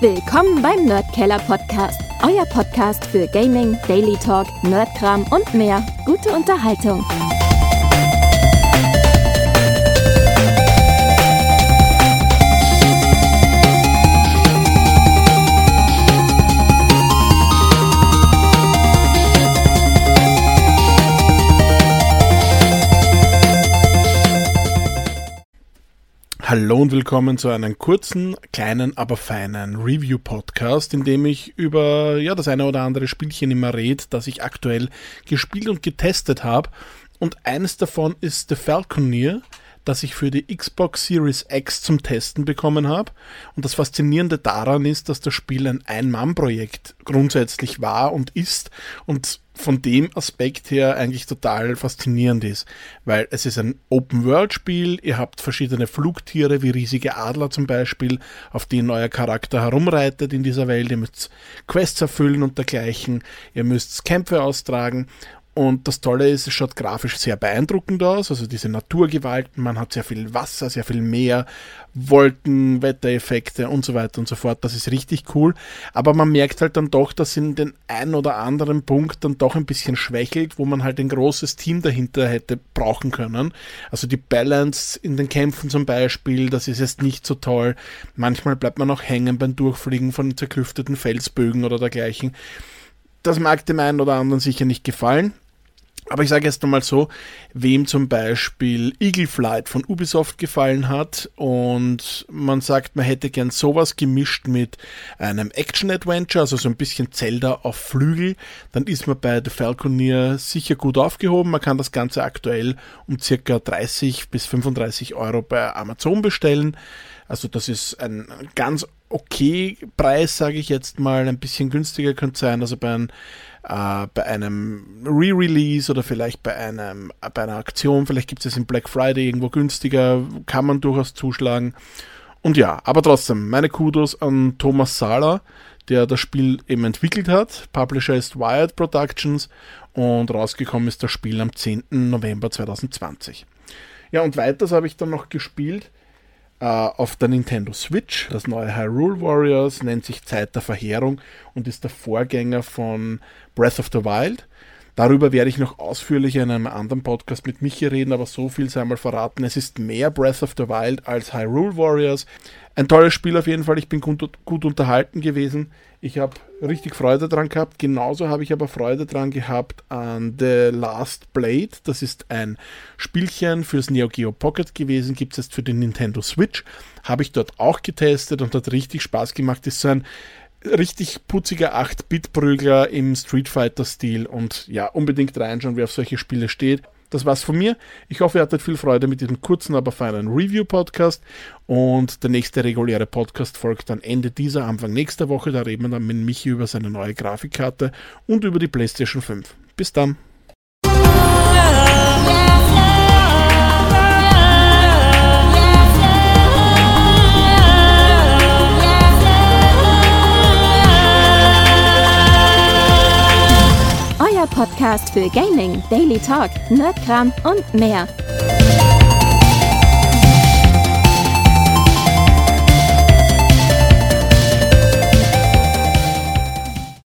Willkommen beim Nerdkeller Podcast, euer Podcast für Gaming, Daily Talk, Nerdkram und mehr. Gute Unterhaltung. Hallo und willkommen zu einem kurzen, kleinen, aber feinen Review-Podcast, in dem ich über ja, das eine oder andere Spielchen immer rede, das ich aktuell gespielt und getestet habe. Und eines davon ist The Falconeer, das ich für die Xbox Series X zum Testen bekommen habe. Und das Faszinierende daran ist, dass das Spiel ein Ein-Mann-Projekt grundsätzlich war und ist und von dem Aspekt her eigentlich total faszinierend ist, weil es ist ein Open-World-Spiel, ihr habt verschiedene Flugtiere wie riesige Adler zum Beispiel, auf denen euer Charakter herumreitet in dieser Welt, ihr müsst Quests erfüllen und dergleichen, ihr müsst Kämpfe austragen und das Tolle ist, es schaut grafisch sehr beeindruckend aus. Also diese Naturgewalten, man hat sehr viel Wasser, sehr viel Meer, Wolken, Wettereffekte und so weiter und so fort. Das ist richtig cool. Aber man merkt halt dann doch, dass in den einen oder anderen Punkt dann doch ein bisschen schwächelt, wo man halt ein großes Team dahinter hätte brauchen können. Also die Balance in den Kämpfen zum Beispiel, das ist jetzt nicht so toll. Manchmal bleibt man auch hängen beim Durchfliegen von zerklüfteten Felsbögen oder dergleichen. Das mag dem einen oder anderen sicher nicht gefallen. Aber ich sage jetzt nochmal so, wem zum Beispiel Eagle Flight von Ubisoft gefallen hat und man sagt, man hätte gern sowas gemischt mit einem Action-Adventure, also so ein bisschen Zelda auf Flügel, dann ist man bei The Falconeer sicher gut aufgehoben. Man kann das Ganze aktuell um circa 30 bis 35 Euro bei Amazon bestellen. Also das ist ein ganz okay Preis, sage ich jetzt mal. Ein bisschen günstiger könnte sein. Also bei einem äh, bei einem Re-Release oder vielleicht bei, einem, bei einer Aktion, vielleicht gibt es es im Black Friday irgendwo günstiger, kann man durchaus zuschlagen. Und ja, aber trotzdem, meine Kudos an Thomas Sala, der das Spiel eben entwickelt hat. Publisher ist Wired Productions und rausgekommen ist das Spiel am 10. November 2020. Ja, und weiters habe ich dann noch gespielt äh, auf der Nintendo Switch. Das neue Hyrule Warriors nennt sich Zeit der Verheerung und ist der Vorgänger von Breath of the Wild. Darüber werde ich noch ausführlicher in einem anderen Podcast mit Michi reden, aber so viel sei mal verraten. Es ist mehr Breath of the Wild als Hyrule Warriors. Ein tolles Spiel auf jeden Fall. Ich bin gut, gut unterhalten gewesen. Ich habe richtig Freude dran gehabt. Genauso habe ich aber Freude dran gehabt an The Last Blade. Das ist ein Spielchen fürs Neo Geo Pocket gewesen. Gibt es jetzt für den Nintendo Switch. Habe ich dort auch getestet und hat richtig Spaß gemacht. Ist so ein richtig putziger 8-Bit-Prügler im Street Fighter-Stil und ja, unbedingt reinschauen, wer auf solche Spiele steht. Das war's von mir. Ich hoffe, ihr hattet viel Freude mit diesem kurzen, aber feinen Review-Podcast. Und der nächste reguläre Podcast folgt dann Ende dieser, Anfang nächster Woche. Da reden wir dann mit Michi über seine neue Grafikkarte und über die PlayStation 5. Bis dann. Podcast für Gaming, Daily Talk, Nerdkram und mehr.